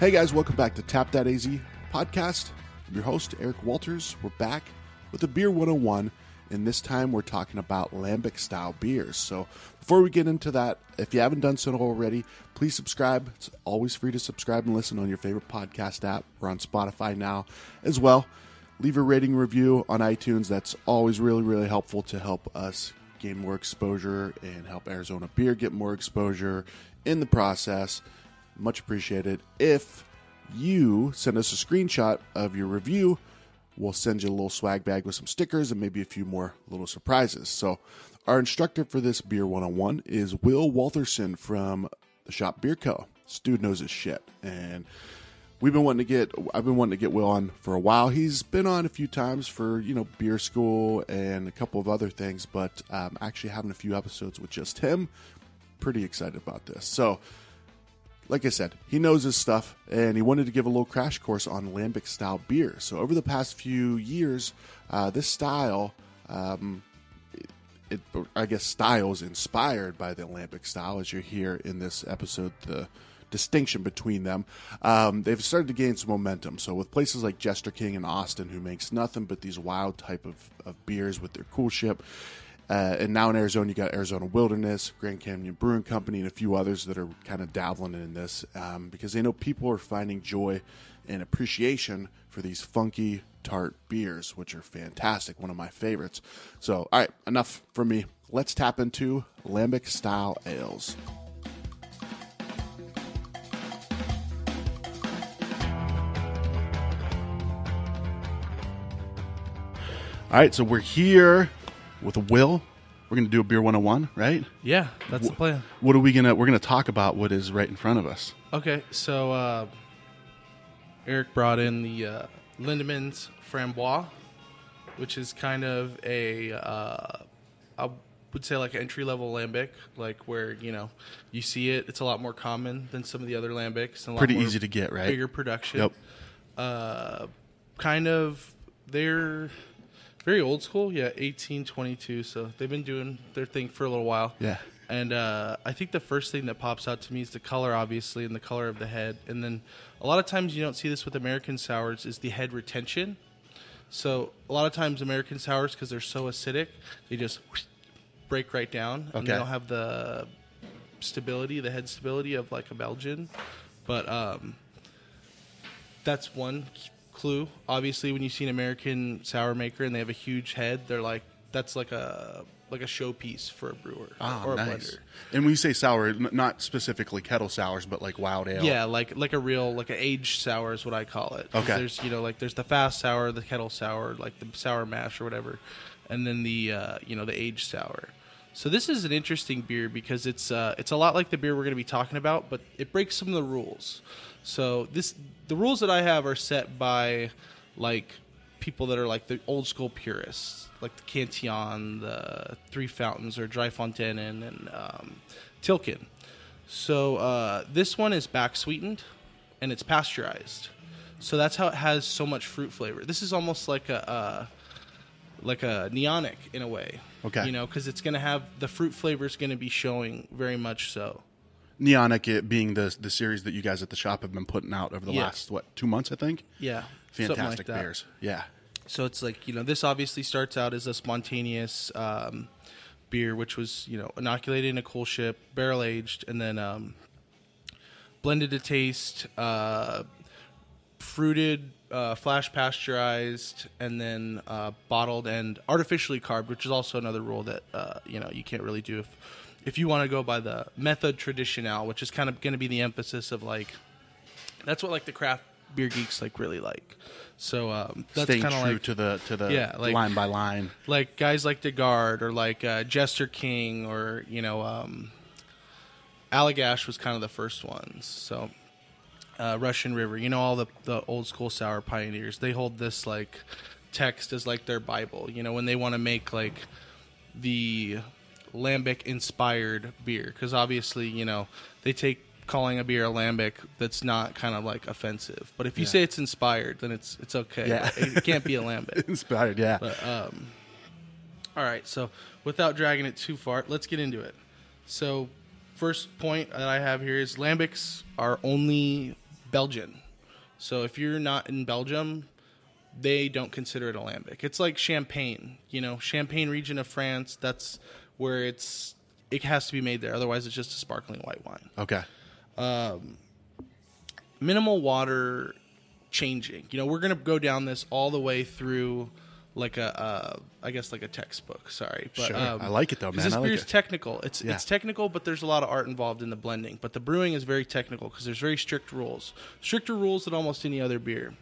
Hey guys, welcome back to Tap That AZ podcast. I'm your host, Eric Walters. We're back with the Beer 101, and this time we're talking about Lambic style beers. So before we get into that, if you haven't done so already, please subscribe. It's always free to subscribe and listen on your favorite podcast app. We're on Spotify now as well. Leave a rating review on iTunes. That's always really, really helpful to help us gain more exposure and help Arizona beer get more exposure in the process. Much appreciated. If you send us a screenshot of your review, we'll send you a little swag bag with some stickers and maybe a few more little surprises. So, our instructor for this Beer 101 is Will Walterson from the Shop Beer Co. This dude knows his shit. And we've been wanting to get I've been wanting to get Will on for a while. He's been on a few times for you know beer school and a couple of other things, but um, actually having a few episodes with just him. Pretty excited about this. So, like I said, he knows his stuff, and he wanted to give a little crash course on lambic style beer. So over the past few years, uh, this style. Um, it, I guess style is inspired by the lambic style, as you hear in this episode. The distinction between them. Um, they've started to gain some momentum. So with places like Jester King in Austin, who makes nothing but these wild type of, of beers with their coolship. Uh, and now in Arizona, you got Arizona Wilderness, Grand Canyon Brewing Company, and a few others that are kind of dabbling in this um, because they know people are finding joy and appreciation for these funky tart beers, which are fantastic. One of my favorites. So, all right, enough from me. Let's tap into lambic style ales. All right, so we're here with Will. We're going to do a beer 101, right? Yeah, that's the plan. What are we going to we're going to talk about what is right in front of us. Okay, so uh, Eric brought in the uh, Lindemans Framboise, which is kind of a uh, I would say like an entry level lambic, like where you know you see it. It's a lot more common than some of the other lambics. And a lot Pretty more easy to get, right? Bigger production. Yep. Uh, kind of they're very old school. Yeah, eighteen twenty two. So they've been doing their thing for a little while. Yeah. And uh, I think the first thing that pops out to me is the color, obviously, and the color of the head. And then a lot of times you don't see this with American sours is the head retention. So a lot of times American sours, because they're so acidic, they just break right down, and they don't have the stability, the head stability of like a Belgian. But um, that's one clue. Obviously, when you see an American sour maker and they have a huge head, they're like that's like a like a showpiece for a brewer Ah, or a nice. blender. And when you say sour, not specifically kettle sours, but like wild ale. Yeah, like like a real like an aged sour is what I call it. Okay. There's you know like there's the fast sour, the kettle sour, like the sour mash or whatever, and then the uh, you know the aged sour. So this is an interesting beer because it's uh, it's a lot like the beer we're going to be talking about, but it breaks some of the rules. So this the rules that I have are set by like people that are like the old school purists, like the Cantillon, the Three Fountains, or Dry Fontaine, and um, Tilquin. So uh, this one is back sweetened and it's pasteurized. So that's how it has so much fruit flavor. This is almost like a uh, like a neonic in a way. Okay. You know, because it's going to have the fruit flavor is going to be showing very much so. Neonic it being the the series that you guys at the shop have been putting out over the Yeah. last what two months, I think. Yeah. something like Fantastic beers. Yeah. So it's like you know, this obviously starts out as a spontaneous um, beer, which was you know inoculated in a coolship, barrel aged, and then um, blended to taste, uh, fruited, uh, flash pasteurized, and then uh, bottled and artificially carved, which is also another rule that uh, you know you can't really do if if you want to go by the method traditional, which is kind of going to be the emphasis of like that's what like the craft beer geeks like really like. So um, that's Staying kind true of like to the to the Yeah, like- line by line. like guys like de Garde or like uh, Jester King or you know um, Allagash was kind of the first ones. So uh, Russian River, you know all the the old school sour pioneers. They hold this like text as like their bible. You know when they want to make like the lambic inspired beer because obviously you know they take calling a beer a lambic that's not kind of like offensive but if you Yeah. say it's inspired then it's it's okay Yeah. it, it can't be a lambic Inspired, yeah. but um, all right. So without dragging it too far, let's get into it. So first point that I have here is lambics are only Belgian. So if you're not in Belgium, they don't consider it a lambic. It's like Champagne, you know, Champagne region of France. That's where it's it has to be made there. Otherwise, it's just a sparkling white wine. Okay. Minimal water changing. You know, we're gonna go down this all the way through like a, uh, I guess like a textbook. Sorry, but Sure. um, I like it though, man. This I like beer's it. technical. It's Yeah. it's technical, but there's a lot of art involved in the blending. But the brewing is very technical because there's very strict rules, stricter rules than almost any other beer.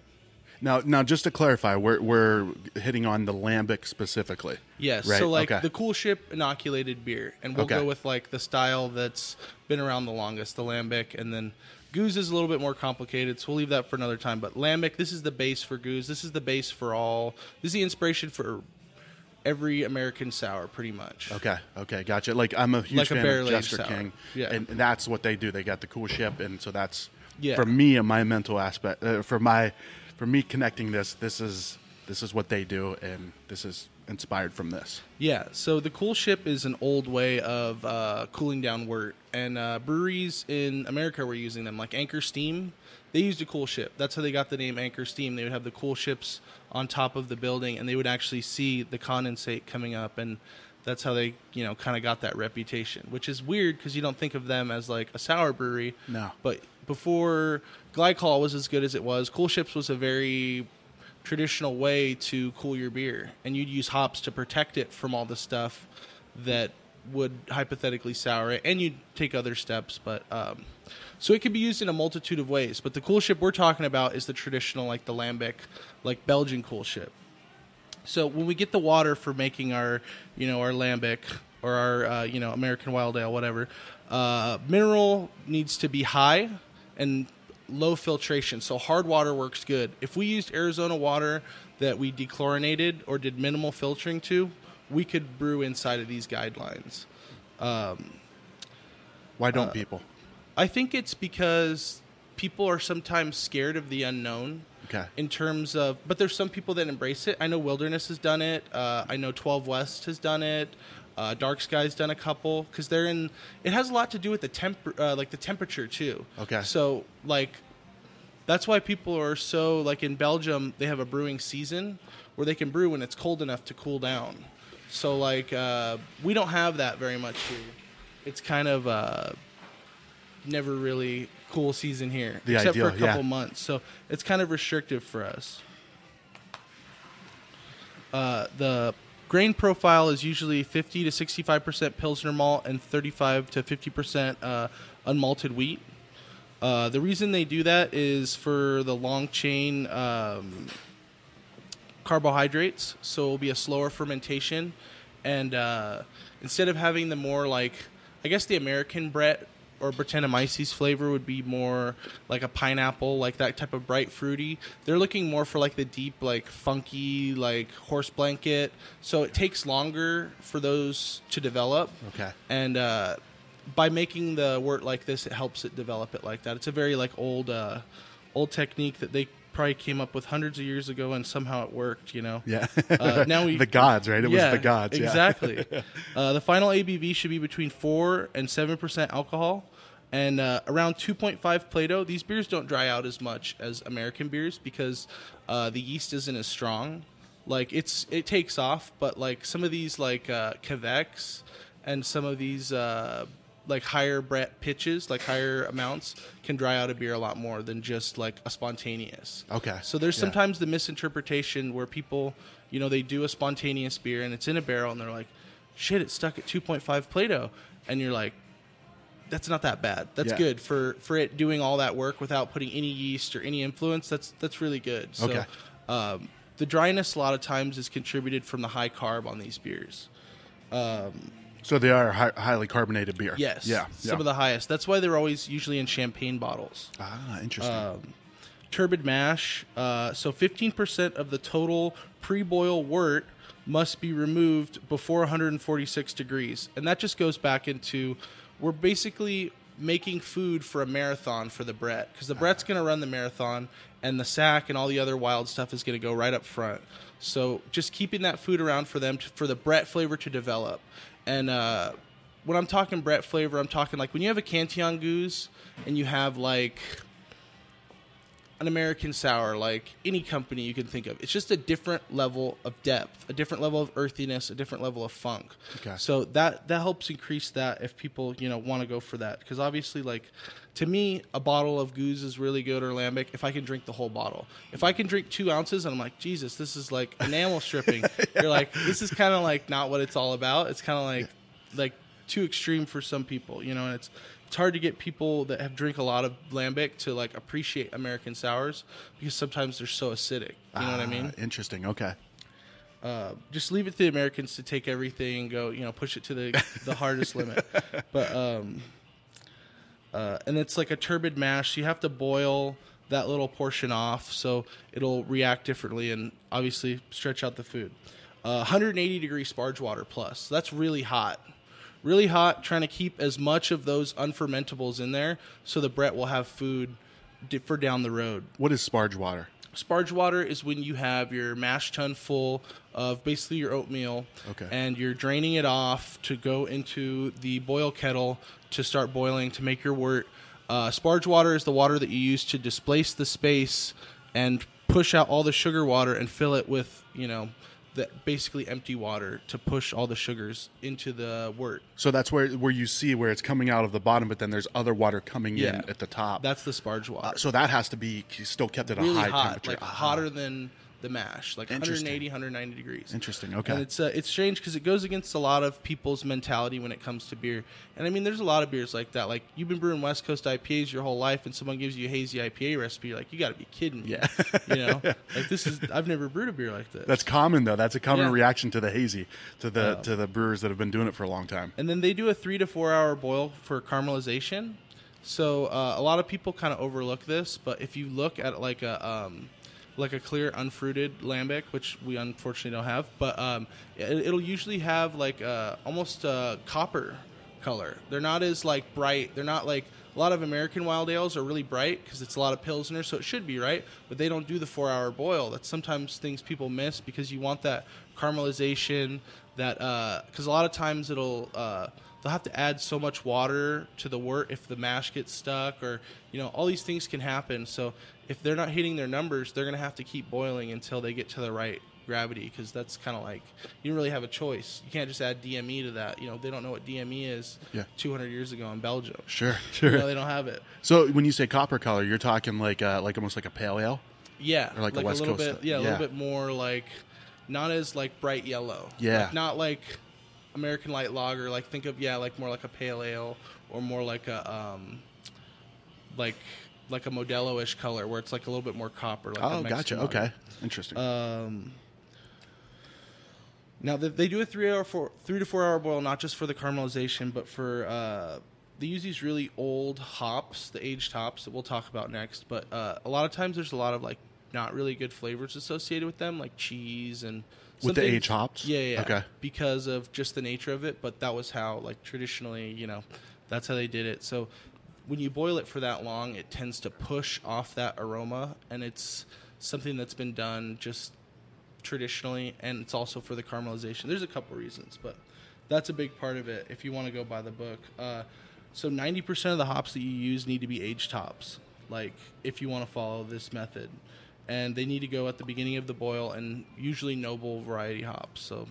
Now, now, just to clarify, we're we're hitting on the lambic specifically. Yes. Right, So like okay. the coolship inoculated beer, and we'll Okay. go with like the style that's been around the longest, the lambic, and then gueuze is a little bit more complicated, so we'll leave that for another time. But lambic, this is the base for gueuze. This is the base for all. This is the inspiration for every American sour, pretty much. Okay, okay, gotcha. Like I'm a huge Like fan barrel of Jester. King, Yeah. and that's what they do. They got the coolship, and so that's Yeah. for me and my mental aspect. Uh, for my, for me connecting this, this is this is what they do, and this is inspired from this. Yeah, so the coolship is an old way of uh, cooling down wort, and uh, breweries in America were using them, like Anchor Steam. They used a coolship. That's how they got the name Anchor Steam. They would have the coolships on top of the building, and they would actually see the condensate coming up, and that's how they, you know, kind of got that reputation. Which is weird because you don't think of them as like a sour brewery. No. But before glycol was as good as it was, Coolships was a very traditional way to cool your beer, and you'd use hops to protect it from all the stuff that would hypothetically sour it, and you'd take other steps. But um, so it can be used in a multitude of ways. But the coolship we're talking about is the traditional, like the lambic, like Belgian coolship. So when we get the water for making our, you know, our lambic or our, uh, you know, American wild ale, whatever, uh, mineral needs to be high and low filtration. So hard water works good. If we used Arizona water that we dechlorinated or did minimal filtering to, we could brew inside of these guidelines. Why Uh, don't people? I think it's because people are sometimes scared of the unknown. Okay. In terms of, but there's some people that embrace it. I know Wilderness has done it. Uh, I know 12 West has done it. Uh, Dark Sky's done a couple because they're in. It has a lot to do with the temp, uh, like the temperature too. Okay. So like, that's why people are so like in Belgium they have a brewing season where they can brew when it's cold enough to cool down. So like uh, we don't have that very much here. It's kind of uh, never really cool season here, The except ideal, for a couple yeah. months. So it's kind of restrictive for us. Uh, the grain profile is usually 50 to 65 percent Pilsner malt and 35 to 50 percent uh, unmalted wheat. Uh, the reason they do that is for the long chain um, carbohydrates, so it'll be a slower fermentation, and uh, instead of having the more like, I guess the American Brett or Brettanomyces flavor would be more like a pineapple, like that type of bright fruity. They're looking more for like the deep, like funky, like horse blanket. So it takes longer for those to develop. Okay. And uh, by making the wort like this, it helps it develop it like that. It's a very like old, uh, old technique that they probably came up with hundreds of years ago, and somehow it worked. You know. Yeah. Uh, now we the gods, right? It yeah, was the gods. yeah. Exactly. uh, the final ABV should be between four and seven percent alcohol, and uh, around two point five Plato. These beers don't dry out as much as American beers because uh, the yeast isn't as strong. Like it's it takes off, but like some of these like uh, Quebecs and some of these. Like higher Brett pitches, like higher amounts, can dry out a beer a lot more than just like a spontaneous. Okay. So there's Yeah. sometimes the misinterpretation where people, you know, they do a spontaneous beer and it's in a barrel and they're like, shit, it's stuck at 2.5 Plato. And you're like, that's not that bad. That's Yeah. good for for it doing all that work without putting any yeast or any influence. That's that's really good. So, Okay. um, the dryness a lot of times is contributed from the high carb on these beers. So they are hi- highly carbonated beer. Yes, Yeah. some yeah. of the highest. That's why they're always usually in champagne bottles. ah, interesting. Um, turbid mash. Uh, so 15% of the total pre-boil wort must be removed before 146 degrees, and that just goes back into we're basically making food for a marathon for the Brett because the Brett's going to run the marathon, and the sack and all the other wild stuff is going to go right up front. So just keeping that food around for them to, for the Brett flavor to develop, and uh, when I'm talking Brett flavor, I'm talking like when you have a Cantillon gueuze and you have like an American sour, like any company you can think of. It's just a different level of depth, a different level of earthiness, a different level of funk. Okay. So that that helps increase that if people you know want to go for that because obviously like to me a bottle of gueuze is really good or lambic if I can drink the whole bottle. If I can drink two ounces and I'm like Jesus, this is like enamel stripping. You're like this is kind of like not what it's all about. It's kind of like like too extreme for some people, you know, and it's it's hard to get people that have drink a lot of lambic to like appreciate American sours because sometimes they're so acidic. You know what I Ah, mean? Interesting. Okay. Uh, just leave it to the Americans to take everything and go, you know, push it to the the hardest limit. But um, uh, and it's like a turbid mash. You have to boil that little portion off so it'll react differently and obviously stretch out the food. Uh, 180 degree sparge water plus. That's really hot. Really hot. Trying to keep as much of those unfermentables in there so the Brett will have food for down the road. What is sparge water? Sparge water is when you have your mash tun full of basically your oatmeal, Okay. and you're draining it off to go into the boil kettle to start boiling to make your wort. Uh, sparge water is the water that you use to displace the space and push out all the sugar water and fill it with you know the basically empty water to push all the sugars into the wort. So that's where where you see where it's coming out of the bottom, but then there's other water coming Yeah. in at the top. That's the sparge water. Uh, so that has to be still kept at a really high hot, temperature. like Ah. hotter than the mash, like 180, 190 degrees. Interesting, okay. And it's uh, it's strange because it goes against a lot of people's mentality when it comes to beer. And I mean, there's a lot of beers like that. Like you've been brewing West Coast IPAs your whole life, and someone gives you a hazy IPA recipe, you're like, you got to be kidding me. Yeah. you know, like this is I've never brewed a beer like this. That's common though. That's a common Yeah. reaction to the hazy, to the to the brewers that have been doing it for a long time. And then they do a three to four hour boil for caramelization. So uh, a lot of people kind of overlook this, but if you look at like a um, like a clear unfruited lambic, which we unfortunately don't have, but um, it, it'll usually have like uh, almost a copper color. They're not as like bright. They're not like a lot of American wild ales are really bright because it's a lot of pilsner, so it should be right. But they don't do the four hour boil. That's sometimes things people miss because you want that caramelization. That because a lot of times it'll uh, they'll have to add so much water to the wort if the mash gets stuck or you know all these things can happen. So if they're not hitting their numbers, they're gonna have to keep boiling until they get to the right gravity because that's kind of like you don't really have a choice. You can't just add DME to that. You know they don't know what DME is. Yeah. 200 years ago in Belgium. Sure, sure. You know, they don't have it. So when you say copper color, you're talking like uh, like almost like a pale ale. Yeah, Or like a West little Coast bit. stuff. Yeah, a little bit more like not as like bright yellow. Yeah. Like, not like American light lager. Like think of yeah, like more like a pale ale or more like a um, like like a Modelo-ish color where it's like a little bit more copper. Like Oh, gotcha. lager. Okay, interesting. Um, now they, they do a three hour four, three to four hour boil not just for the caramelization, but for uh, they use these really old hops, the aged hops that we'll talk about next. But uh, a lot of times there's a lot of like not really good flavors associated with them, like cheese and With the aged hops? Yeah, yeah, Okay. because of just the nature of it. But that was how like traditionally, you know, that's how they did it. So when you boil it for that long, it tends to push off that aroma, and it's something that's been done just traditionally, and it's also for the caramelization. There's a couple reasons, but that's a big part of it if you want to go by the book. Uh, so 90% of the hops that you use need to be aged hops, like if you want to follow this method. And they need to go at the beginning of the boil, and usually noble variety hops. So,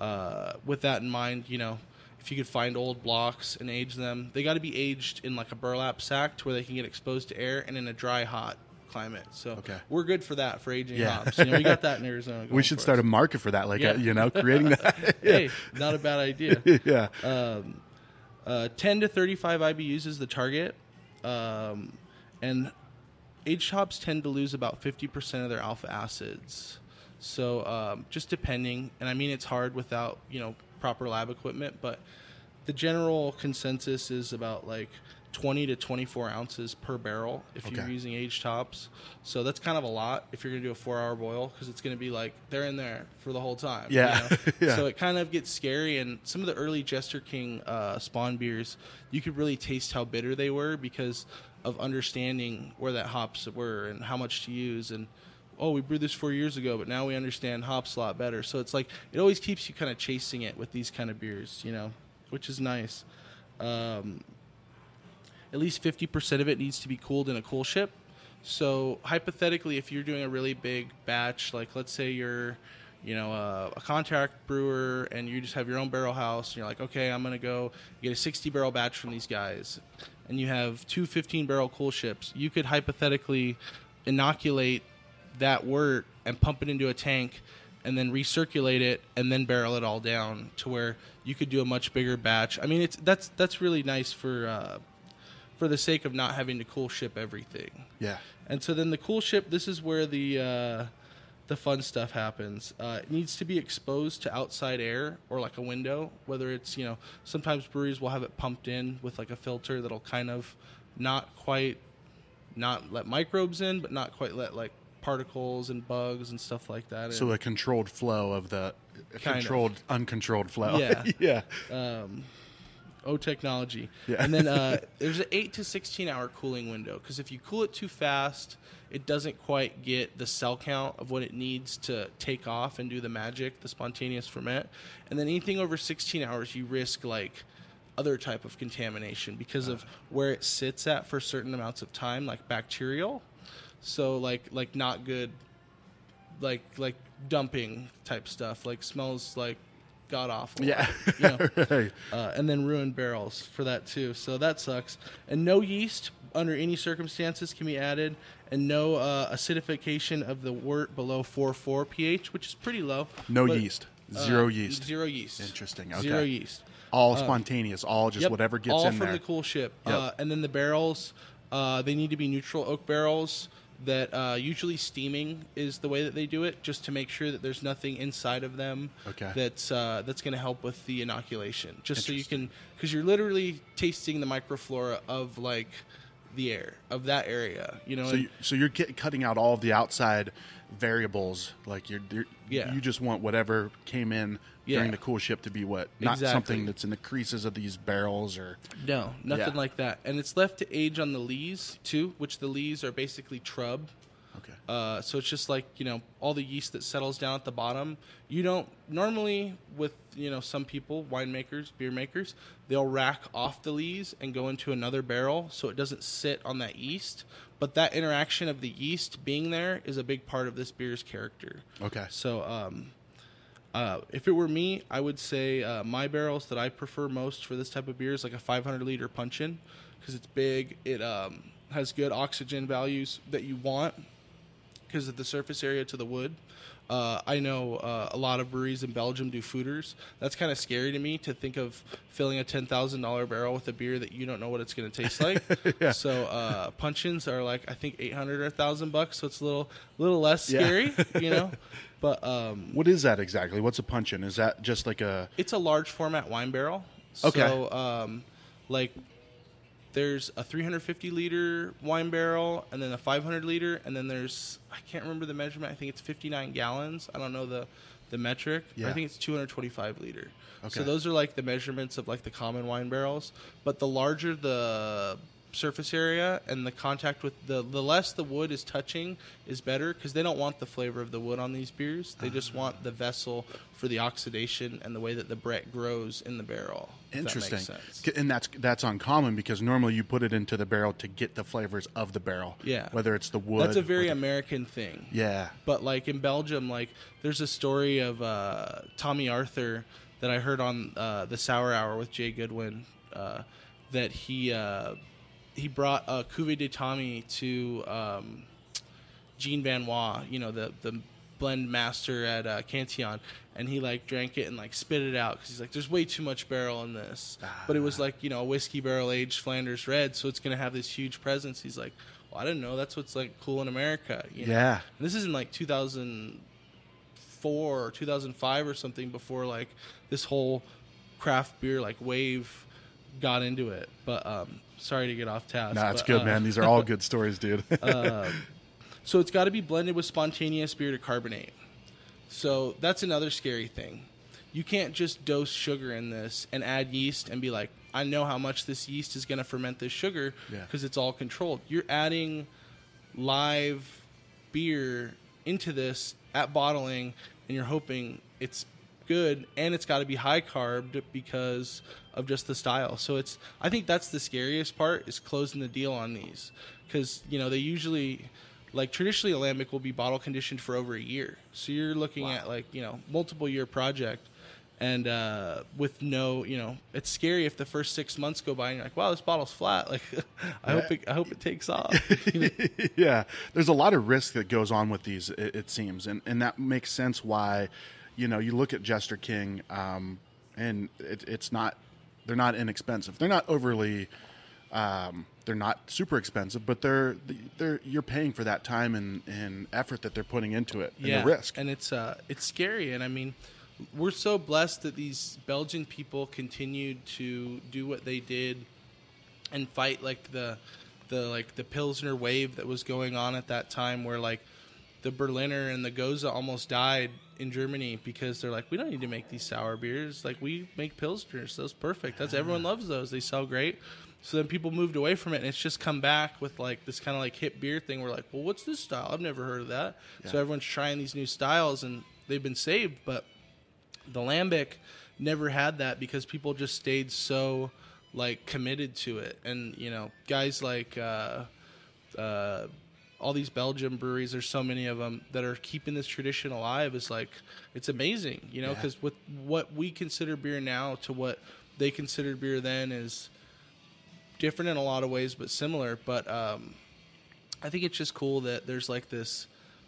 uh, with that in mind, you know, if you could find old blocks and age them, they got to be aged in like a burlap sack to where they can get exposed to air and in a dry, hot climate. So Okay. we're good for that for aging Yeah. hops. You know, we got that in Arizona. we should start us. a market for that, like Yeah. uh, you know, creating that. Hey, not a bad idea. yeah. Um, uh, 10 to 35 IBUs is the target. Um, and aged hops tend to lose about 50% of their alpha acids. So um, just depending, and I mean it's hard without you know proper lab equipment, but the general consensus is about like 20 to 24 ounces per barrel if you're using aged hops. So that's kind of a lot if you're gonna do a four-hour boil because it's gonna be like they're in there for the whole time. you Yeah. know? Yeah. So it kind of gets scary. And some of the early Jester King uh, spawn beers, you could really taste how bitter they were because of understanding where that hops were and how much to use. And oh, we brewed this four years ago, but now we understand hops a lot better. So it's like it always keeps you kind of chasing it with these kind of beers, you know, which is nice. Um, at least 50% of it needs to be cooled in a coolship. So hypothetically, if you're doing a really big batch, like let's say you're, you know, a, a contract brewer and you just have your own barrel house, and you're like, okay, I'm gonna go get a 60 barrel batch from these guys, and you have two 15 barrel coolships, you could hypothetically inoculate that wort and pump it into a tank and then recirculate it and then barrel it all down to where you could do a much bigger batch. I mean, it's that's that's really nice for uh, for the sake of not having to coolship everything. Yeah. And so then the coolship, this is where the uh, the fun stuff happens. Uh, it needs to be exposed to outside air or like a window. Whether it's you know sometimes breweries will have it pumped in with like a filter that'll kind of not quite not let microbes in, but not quite let like particles and bugs and stuff like that. So in. a controlled flow of the Kind of. controlled, uncontrolled flow. Yeah. yeah. um, oh technology Yeah. and then uh, there's an 8 to 16 hour cooling window because if you cool it too fast it doesn't quite get the cell count of what it needs to take off and do the magic the spontaneous ferment and then anything over 16 hours you risk like other type of contamination because of where it sits at for certain amounts of time like bacterial so like like not good like like dumping type stuff like smells like god awful Yeah. you know right. uh, and then ruined barrels for that too. So that sucks. And no yeast under any circumstances can be added, and no uh, acidification of the wort below 4.4 pH, which is pretty low. No But, yeast. uh, Zero yeast. Zero yeast. Interesting, Okay. Zero yeast. All spontaneous. All just Yep, whatever gets all in there. All from the coolship. Yep. Uh, and then the barrels, uh, they need to be neutral oak barrels. That uh, usually steaming is the way that they do it, just to make sure that there's nothing inside of them Okay. that's uh, that's going to help with the inoculation. Just so you can, because you're literally tasting the microflora of like the air of that area. You know, So, you, so you're get, cutting out all of the outside variables. Like you're, you're Yeah. you just want whatever came in Yeah. during the coolship to be what, not Exactly. something that's in the creases of these barrels or. No, nothing Yeah. like that. And it's left to age on the lees too, which the lees are basically trub. Okay. Uh, so it's just like you know all the yeast that settles down at the bottom. You don't normally with you know some people, winemakers, beer makers, they'll rack off the lees and go into another barrel so it doesn't sit on that yeast. But that interaction of the yeast being there is a big part of this beer's character. Okay. So, um, uh, if it were me, I would say uh, my barrels that I prefer most for this type of beer is like a 500 liter puncheon because it's big. It um, has good oxygen values that you want because of the surface area to the wood. Uh, I know uh, a lot of breweries in Belgium do foeders. That's kind of scary to me to think of filling a ten thousand dollar barrel with a beer that you don't know what it's going to taste like. Yeah. So uh, puncheons are like I think eight hundred or thousand bucks. So it's a little little less Yeah. scary, you know. But um, What is that exactly? What's a puncheon? Is that just like a. it's a large format wine barrel. Okay. So, um, like, there's a 350 liter wine barrel, and then a 500 liter, and then there's I can't remember the measurement. I think it's 59 gallons. I don't know the the metric. Yeah. I think it's 225 liter. okay. So those are like the measurements of like the common wine barrels. But the larger the surface area and the contact with the the less the wood is touching is better because they don't want the flavor of the wood on these beers. They just want the vessel for the oxidation and the way that the Brett grows in the barrel. that Interesting, sense. and that's that's uncommon because normally you put it into the barrel to get the flavors of the barrel. Yeah. whether it's the wood. That's a very the- American thing. yeah. But like in Belgium, like there's a story of uh, Tomme Arthur that I heard on uh, the Sour Hour with Jay Goodwin uh, that he uh, he brought a Cuvée de Tomme to um, Jean Van Roy, you know the the blend master at uh, Cantillon, and he like drank it and like spit it out because he's like, "There's way too much barrel in this." But it was like you know a whiskey barrel aged Flanders red, so it's gonna have this huge presence. He's like, "Well, I didn't know that's what's like cool in America." You know? Yeah. And this is in like 2004 or 2005 or something before like this whole craft beer like wave got into it. But um, sorry to get off task. No, it's but, good, uh, man. These are all good stories, dude. So it's got to be blended with spontaneous beer to carbonate. So that's another scary thing. You can't just dose sugar in this and add yeast and be like, I know how much this yeast is going to ferment this sugar Yeah. because it's all controlled. You're adding live beer into this at bottling and you're hoping it's good and it's got to be high carb because of just the style. So it's I think that's the scariest part is closing the deal on these because you know they usually like traditionally a lambic will be bottle conditioned for over a year so you're looking at like you know multiple year project and uh, with no you know it's scary if the first six months go by and you're like wow this bottle's flat like i hope it i hope it takes off You know? yeah, there's a lot of risk that goes on with these. It, it seems, and and that makes sense. Why, you know, you look at Jester King, um, and it, it's not. They're not inexpensive. They're not overly. Um, they're not super expensive, but they're they're you're paying for that time and, and effort that they're putting into it and the risk. and it's uh it's scary and i mean we're so blessed that these belgian people continued to do what they did and fight like the the like the pilsner wave that was going on at that time where like the berliner and the gose almost died in germany because they're like we don't need to make these sour beers. Like we make pilsners those perfect. That's everyone loves those. They sell great. So then people moved away from it and it's just come back with like this kind of like hip beer thing. We're like well what's this style? I've never heard of that. So everyone's trying these new styles and they've been saved but the lambic never had that because people just stayed so like committed to it. And you know guys like uh, uh, all these belgian breweries there's so many of them that are keeping this tradition alive is like it's amazing you know Yeah. because with what we consider beer now to what they considered beer then is different in a lot of ways but similar but um, I think it's just cool that there's like this.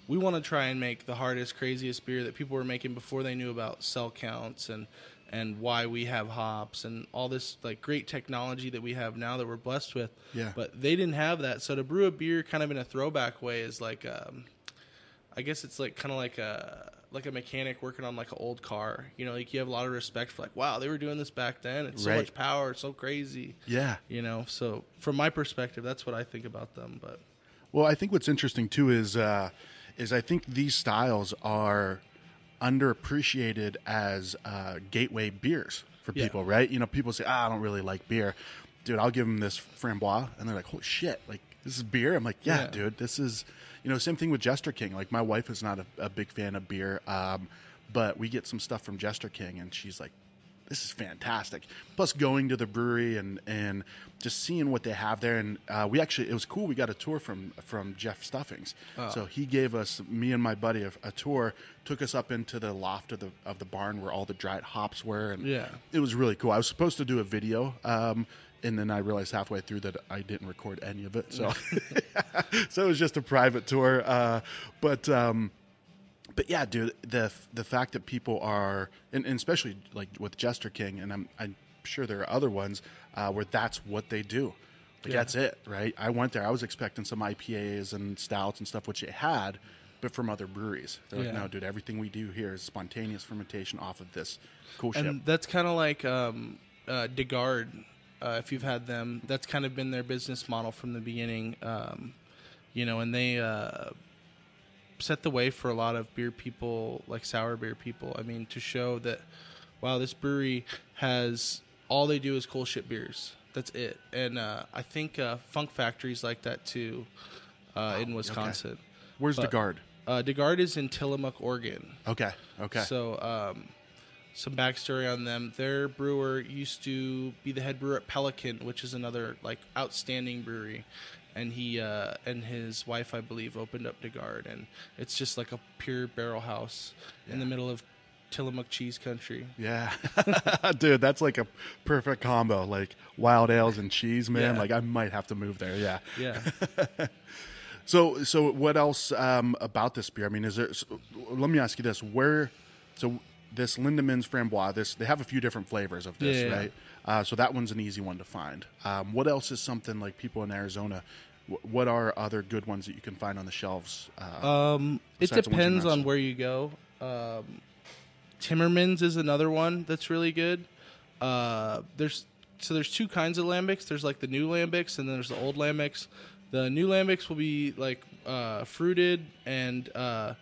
We want to try and make the hardest, craziest beer that people were making before they knew about cell counts and and why we have hops and all this like great technology that we have now that we're blessed with. Yeah. But they didn't have that, so to brew a beer kind of in a throwback way is like, um, I guess it's like kind of like a like a mechanic working on like an old car. You know, like you have a lot of respect for like, wow, they were doing this back then. It's so much power, it's so crazy. yeah, You know, so from my perspective, that's what I think about them. But Well, I think what's interesting too is uh, is I think these styles are underappreciated as uh, gateway beers for Yeah. people, right? You know, people say, ah, "I don't really like beer." Dude, I'll give them this framboise, and they're like, "Holy shit! Like this is beer." I'm like, "Yeah, Yeah. dude, this is." You know, same thing with Jester King. Like my wife is not a, a big fan of beer, um, but we get some stuff from Jester King, and she's like, this is fantastic. Plus, going to the brewery and and just seeing what they have there, and uh, we actually it was cool. We got a tour from from Jeff Stuffings, so he gave us me and my buddy a, a tour, took us up into the loft of the of the barn where all the dried hops were, and Yeah. it was really cool. I was supposed to do a video. Um, and then I realized halfway through that I didn't record any of it, so so it was just a private tour. Uh, but um, but yeah, dude, the the fact that people are, and, and especially like with Jester King, and I'm I'm sure there are other ones uh, where that's what they do. Like Yeah. that's it, right? I went there. I was expecting some IPAs and stouts and stuff, which it had, but from other breweries. They're like, no, dude, everything we do here is spontaneous fermentation off of this coolship. and that's kind of like um, uh, de Garde. Uh, if you've had them, that's kind of been their business model from the beginning. Um, you know, and they uh, set the way for a lot of beer people, like sour beer people. I mean, to show that wow, this brewery has all they do is cool shit beers. That's it. And uh, I think uh, Funk Factory's like that too uh, in Wisconsin. Where's the but- guard? Uh, de Garde is in Tillamook, Oregon. Okay, okay, So, um, some backstory on them. Their brewer used to be the head brewer at Pelican, which is another like outstanding brewery, and he uh, and his wife, I believe, opened up de Garde, and it's just like a pure barrel house in the middle of Tillamook cheese country. yeah, dude, that's like a perfect combo. Like wild ales and cheese, man. Yeah. Like I might have to move there. Yeah. Yeah. So, so what else um, about this beer? I mean, is there? So, let me ask you this: Where? So this Lindemans Framboise. This they have a few different flavors of this, Yeah, yeah. right? Uh, so that one's an easy one to find. Um, what else is something like people in Arizona? Wh- What are other good ones that you can find on the shelves? Uh, Um, it Besides the ones you depends on where you go. Um, Timmermans is another one that's really good. Uh, there's so there's two kinds of lambics. There's like the new lambics and then there's the old lambics. The new lambics will be like uh, fruited and uh,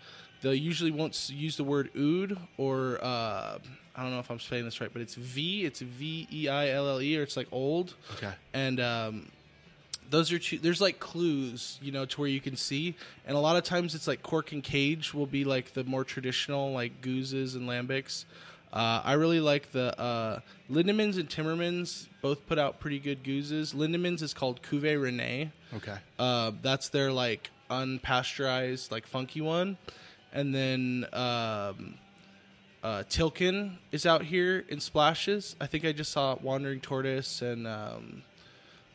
they usually won't use the word oud or uh, I don't know if I'm saying this right, but it's V. It's V E I L L E or it's like old okay. and um, those are two there's like clues you know to where you can see and a lot of times it's like cork and cage will be like the more traditional like gueuzes and lambics Uh, I really like the uh, Lindemans and Timmermans both put out pretty good gueuzes. Lindemans is called Cuvée Rene. Okay. Uh, that's their like unpasteurized, like funky one, and then um, uh, Tilquin is out here in splashes. I think I just saw Wandering Tortoise and um,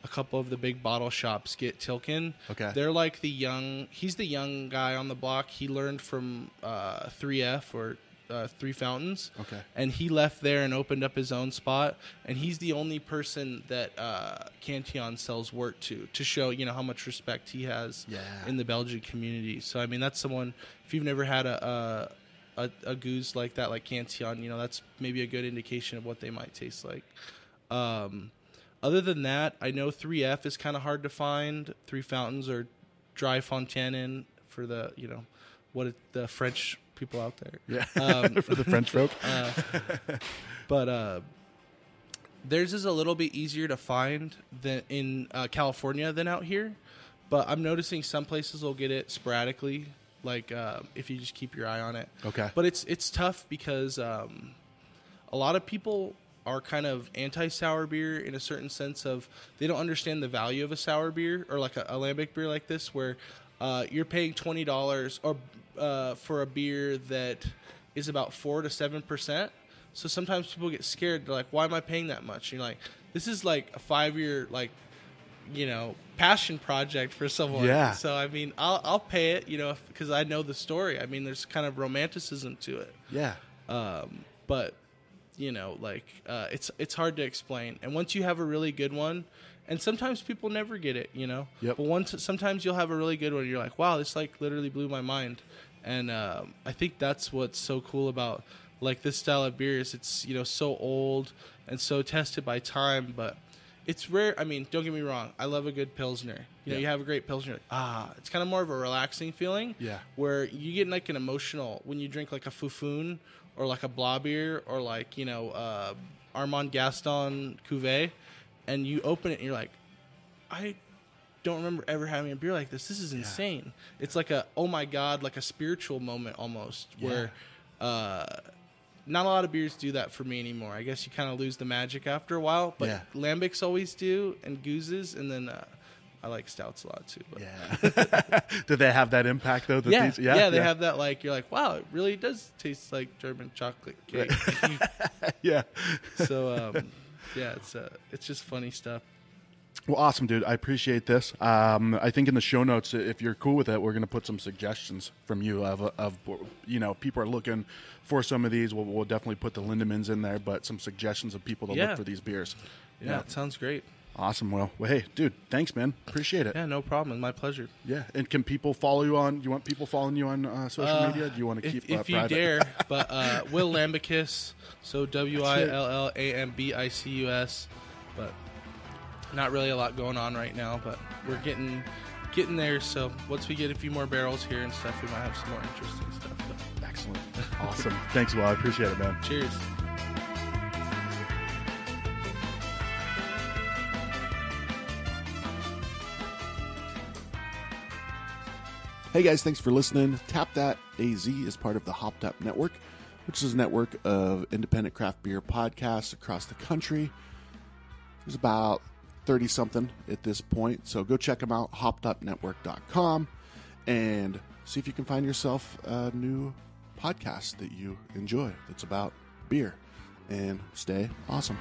a couple of the big bottle shops get Tilquin. Okay. they're like the young. He's the young guy on the block. He learned from uh, 3F or uh, Three Fountains. Okay. and he left there and opened up his own spot. And he's the only person that uh, Cantillon sells wort to to show you know how much respect he has Yeah. in the Belgian community. So I mean, that's someone. If you've never had a a, a, a gueuze like that, like Cantillon, you know, that's maybe a good indication of what they might taste like. Um, other than that, I know 3F is kind of hard to find. Three Fountains or Dry Fontaine for the you know what it, the French people out there. Yeah. Um, For the French folk. but uh, theirs is a little bit easier to find than in uh, California than out here. But I'm noticing some places will get it sporadically, like uh, if you just keep your eye on it. Okay. But it's it's tough because um, a lot of people are kind of anti sour beer in a certain sense of they don't understand the value of a sour beer or like a, a lambic beer like this where uh, you're paying twenty dollars or uh, for a beer that is about four to seven percent. So sometimes people get scared. They're like, "Why am I paying that much?" And you're like, "This is like a five year like you know passion project for someone." Yeah. So I mean, I'll I'll pay it, you know, because I know the story. I mean, there's kind of romanticism to it yeah. um, but you know like uh, it's it's hard to explain and once you have a really good one and sometimes people never get it you know Yep. but once sometimes you'll have a really good one and you're like wow this like literally blew my mind and um, i think that's what's so cool about like this style of beer is it's you know so old and so tested by time but it's rare i mean don't get me wrong i love a good pilsner you know Yeah. you have a great pilsner like, ah it's kind of more of a relaxing feeling Yeah. where you get like an emotional when you drink like a Fou' Foune or like a Blåbær or like you know uh, Armand Gaston Cuvée, and you open it and you're like, I don't remember ever having a beer like this. This is insane. It's like a oh my god, like a spiritual moment almost where. Uh, not a lot of beers do that for me anymore. I guess you kind of lose the magic after a while, but Yeah. lambics always do, and gueuzes, and then uh, I like stouts a lot too. But Yeah. Did they have that impact though? That yeah, these, yeah, they have that like you're like, wow, it really does taste like German chocolate cake. yeah. so um, yeah, it's uh, it's just funny stuff. Well, awesome, dude. I appreciate this. Um, I think in the show notes, if you're cool with it, we're going to put some suggestions from you of, of you know, people are looking for some of these. We'll, we'll definitely put the Lindemans in there, but some suggestions of people to Yeah. look for these beers. Yeah, it sounds great. Awesome. Well, well, hey, dude, thanks, man. Appreciate it. Yeah, no problem. My pleasure. Yeah. And can people follow you on? You want people following you on uh, social Uh, media? Do you want to keep if uh, you private? dare, but uh, Will Lambicus, so W I L L A M B I C U S, but not really a lot going on right now. But we're getting getting there. So once we get a few more barrels here and stuff, we might have some more interesting stuff. But Excellent. Awesome. Thanks, Will. I appreciate it, man. cheers. Hey guys, thanks for listening. Tap That AZ is part of the Hopped Up Network, which is a network of independent craft beer podcasts across the country. There's about 30 something at this point, so go check them out, hoppedupnetwork.com, and see if you can find yourself a new podcast that you enjoy that's about beer. And stay awesome.